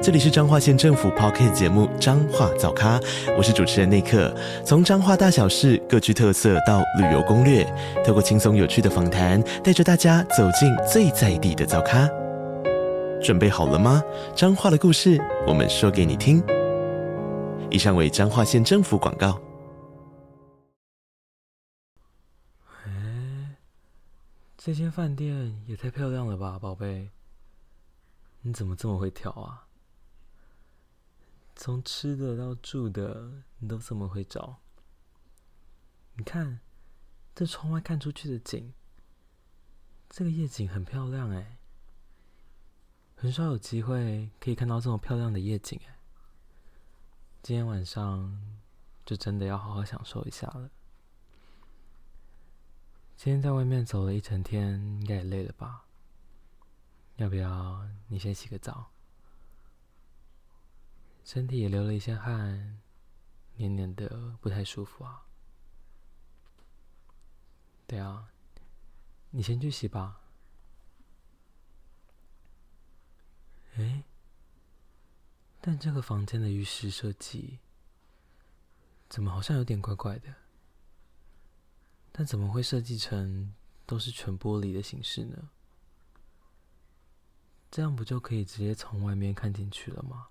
这里是彰化县政府 p o c k t 节目《彰化早咖》，我是主持人内克。从彰化大小事各具特色到旅游攻略，透过轻松有趣的访谈，带着大家走进最在地的早咖。准备好了吗？彰化的故事，我们说给你听。以上为彰化县政府广告。哎，这间饭店也太漂亮了吧，宝贝！你怎么这么会挑啊？从吃的到住的，你都这么会找？你看，这窗外看出去的景，这个夜景很漂亮哎，很少有机会可以看到这么漂亮的夜景哎。今天晚上就真的要好好享受一下了。今天在外面走了一整天，应该也累了吧？要不要你先洗个澡？身体也流了一些汗，黏黏的，不太舒服啊。对啊，你先去洗吧。哎，但这个房间的浴室设计怎么好像有点怪怪的？但怎么会设计成都是全玻璃的形式呢？这样不就可以直接从外面看进去了吗？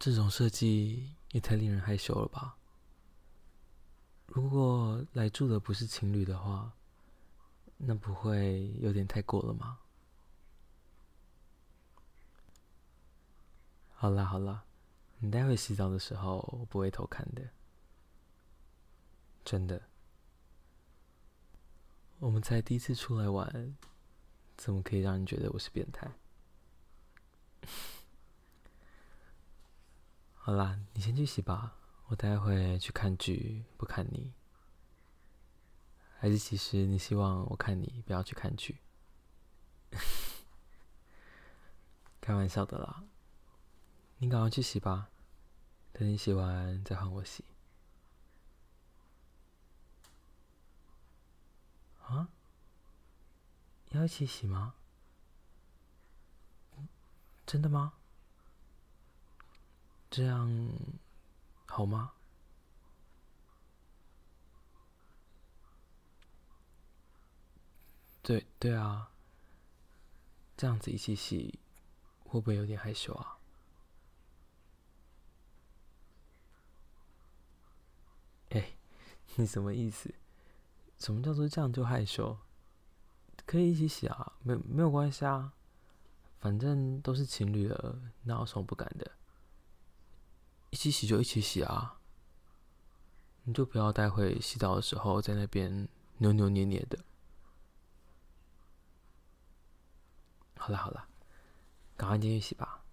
这种设计也太令人害羞了吧！如果来住的不是情侣的话，那不会有点太过了吗？好啦好啦，你待会洗澡的时候我不会偷看的，真的。我们才第一次出来玩，怎么可以让人觉得我是变态？好啦，你先去洗吧，我待会去看剧，不看你。还是其实你希望我看你，不要去看剧？开玩笑的啦，你赶快去洗吧，等你洗完再换我洗。啊？要一起洗吗？真的吗？这样好吗？对对啊，这样子一起洗，会不会有点害羞啊？哎，你什么意思？什么叫做这样就害羞？可以一起洗啊，没没有关系啊，反正都是情侣了，哪有什么不敢的？一起洗就一起洗啊！你就不要待会洗澡的时候在那边扭扭捏捏的。好了好了，赶快进去洗吧。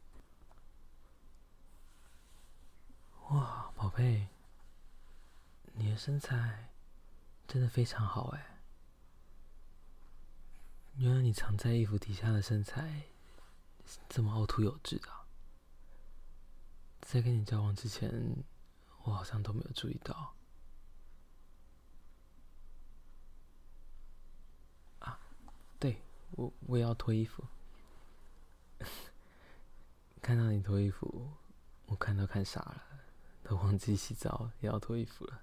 哇，宝贝，你的身材真的非常好哎！原来你藏在衣服底下的身材这么凹凸有致的。在跟你交往之前，我好像都没有注意到。啊，对我我也要脱衣服。看到你脱衣服，我看到看傻了，都忘记洗澡也要脱衣服了。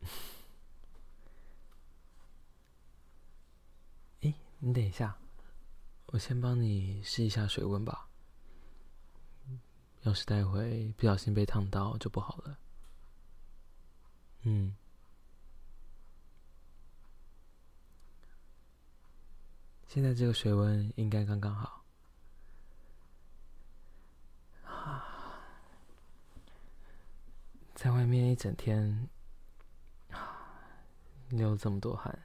哎，你等一下，我先帮你试一下水温吧。要是待会不小心被烫到就不好了。嗯，现在这个水温应该刚刚好。啊，在外面一整天，流这么多汗，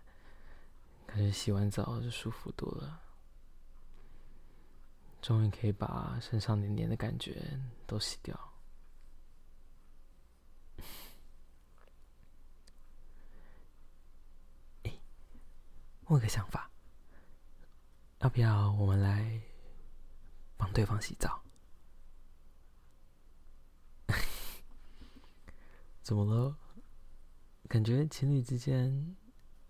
感觉洗完澡就舒服多了。终于可以把身上黏黏的感觉都洗掉。哎，我有个想法，要不要我们来帮对方洗澡？怎么了？感觉情侣之间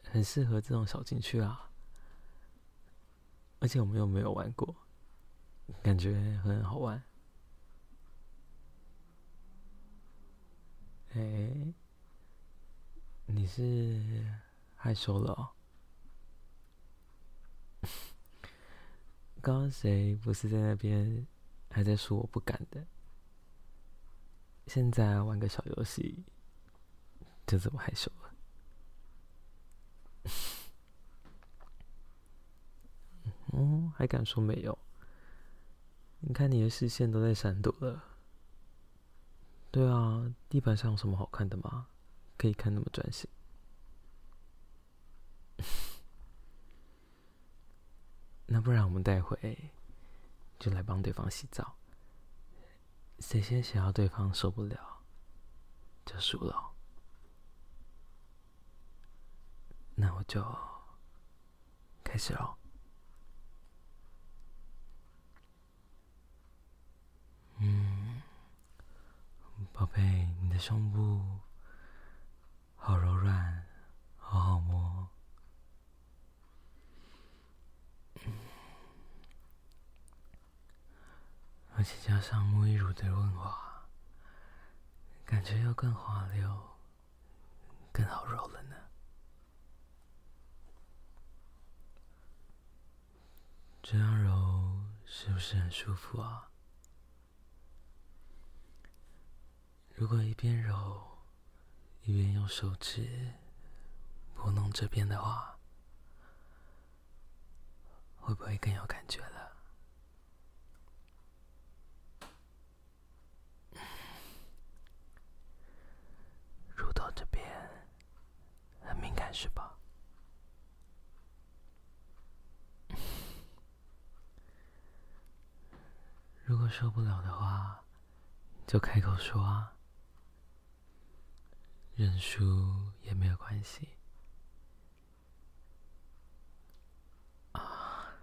很适合这种小情趣啊，而且我们又没有玩过。感觉很好玩。哎，你是害羞了？刚刚谁不是在那边还在说我不敢的？现在玩个小游戏，就这么害羞了？嗯，还敢说没有？你看你的视线都在闪躲了。对啊，地板上有什么好看的吗？可以看那么专心？那不然我们待会就来帮对方洗澡。谁先想要对方受不了，就输了。那我就开始喽。嗯，宝贝，你的胸部好柔软，好好摸。而且加上沐浴乳的润滑，感觉又更滑溜、更好揉了呢。这样揉是不是很舒服啊？如果一边揉一边用手指拨弄这边的话，会不会更有感觉了？乳头这边很敏感是吧？如果受不了的话，就开口说啊，认输也没有关系啊。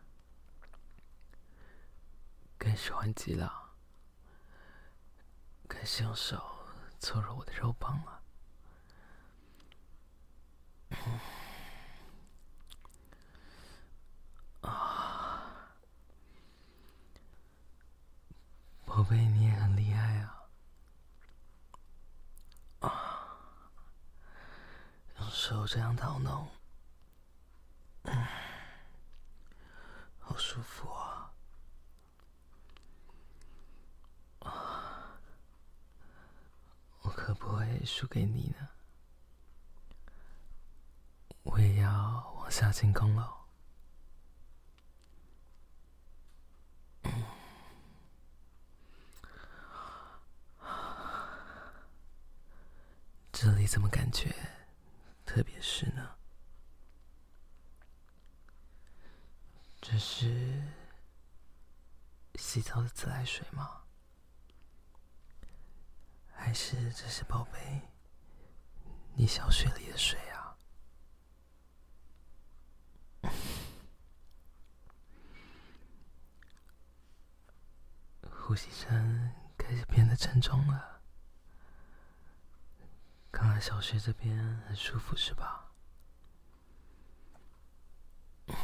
更喜欢极了，更是用手搓揉我的肉棒了。啊，宝贝，你也厉害啊！啊，用手这样捣弄，嗯，好舒服啊！啊，我可不会输给你呢。我也要往下进攻了。这里怎么感觉特别是呢？这是洗澡的自来水吗？还是这是宝贝你小水里的水啊？呼吸声开始变得沉重了，在小学这边很舒服，是吧？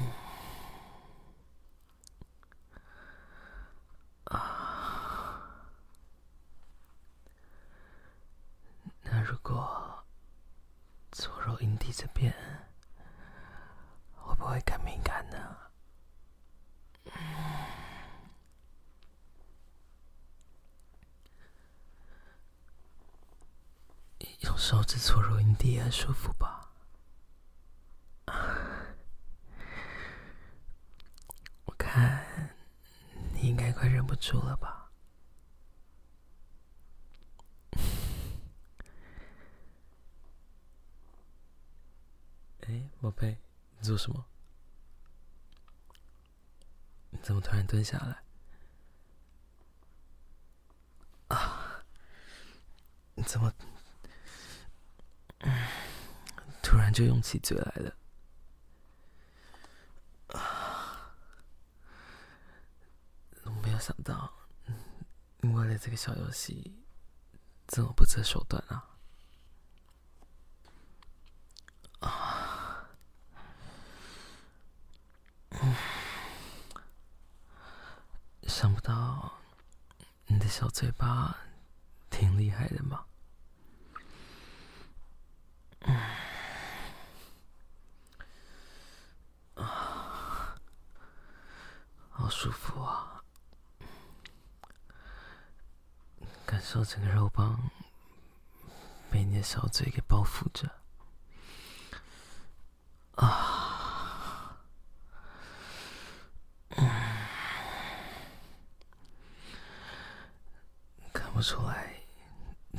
啊，那如果搓揉阴蒂这边，会不会更敏感呢？手指搓揉阴蒂很舒服吧？我看你应该快忍不住了吧？哎，宝贝，你做什么？你怎么突然蹲下来？啊？你怎么？就用起嘴来了。啊没有想到你为了这个小游戏这么不择手段啊。嗯。想不到你的小嘴巴挺厉害的嘛。好舒服啊！感受整个肉棒被你的小嘴给包覆着，啊，看不出来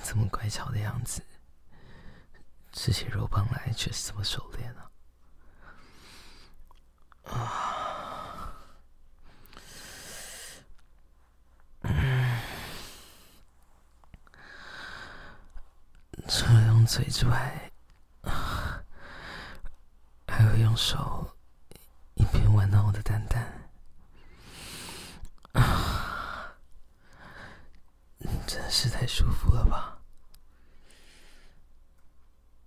这么乖巧的样子，吃起肉棒来却是这么熟练啊！除了用嘴之外，还会用手一边玩弄我的蛋蛋，啊，真是太舒服了吧！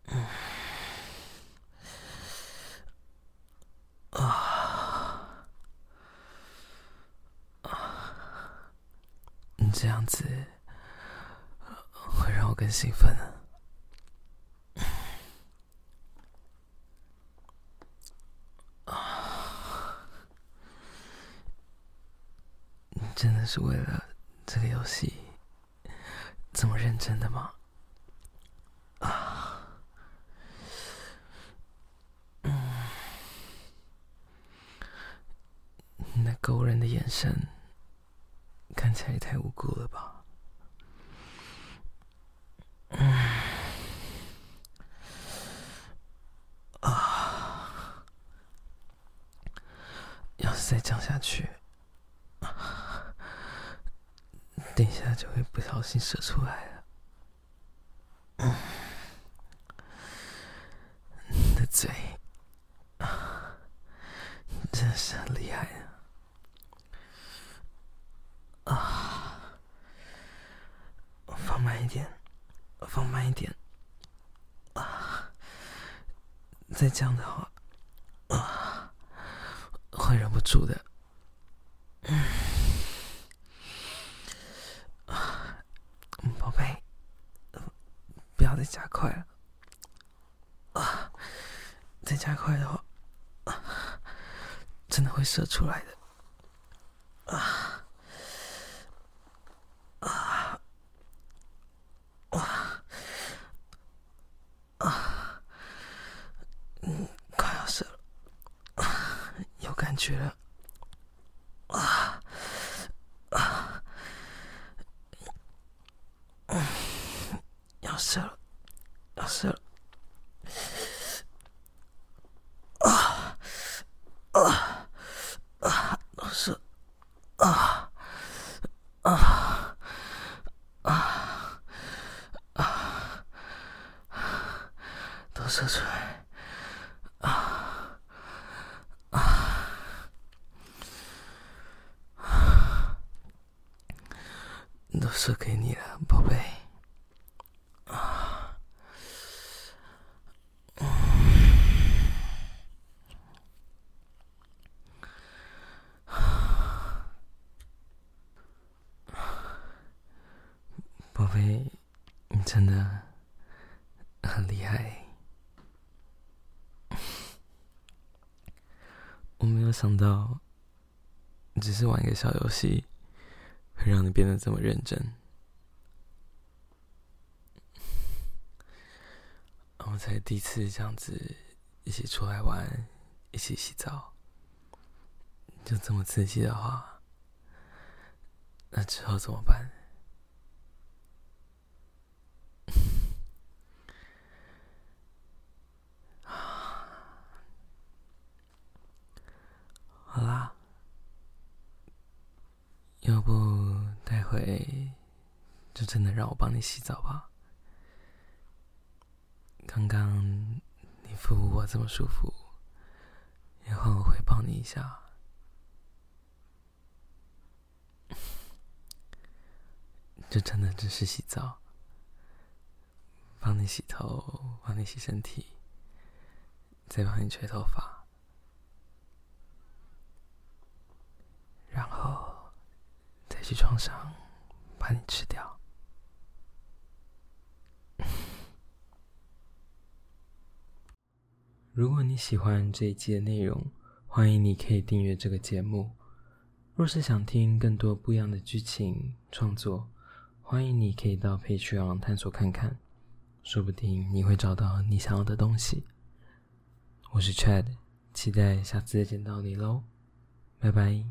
嗯，啊，啊，你这样子会让我更兴奋啊！真的是为了这个游戏这么认真的吗？啊，嗯，那勾人的眼神看起来也太无辜了吧？嗯，啊，要是再降下去。等一下就会不小心射出来了。你的嘴真是很厉害啊！啊，放慢一点，放慢一点。啊，再这样的话，啊，会忍不住的。再加快了，啊！再加快的话，真的会射出来的，啊！啊！啊！啊！嗯，快要射了，有感觉了，啊！啊！要射了射了。是，啊啊啊！都是啊啊啊啊！都射出来，啊啊！都射给你了，宝贝。宝贝，你真的很厉害。我没有想到，只是玩一个小游戏，会让你变得这么认真。我才第一次这样子一起出来玩，一起洗澡，就这么刺激的话，那之后怎么办？好啦，要不待会就真的让我帮你洗澡吧。刚刚你服务我这么舒服，也换我回报你一下。就真的只是洗澡，帮你洗头，帮你洗身体，再帮你吹头发，然后再去床上把你吃掉。如果你喜欢这一期的内容，欢迎你可以订阅这个节目。若是想听更多不一样的剧情创作，欢迎你可以到 Patreon 探索看看，说不定你会找到你想要的东西。我是 Chad，期待下次再见到你喽，拜拜。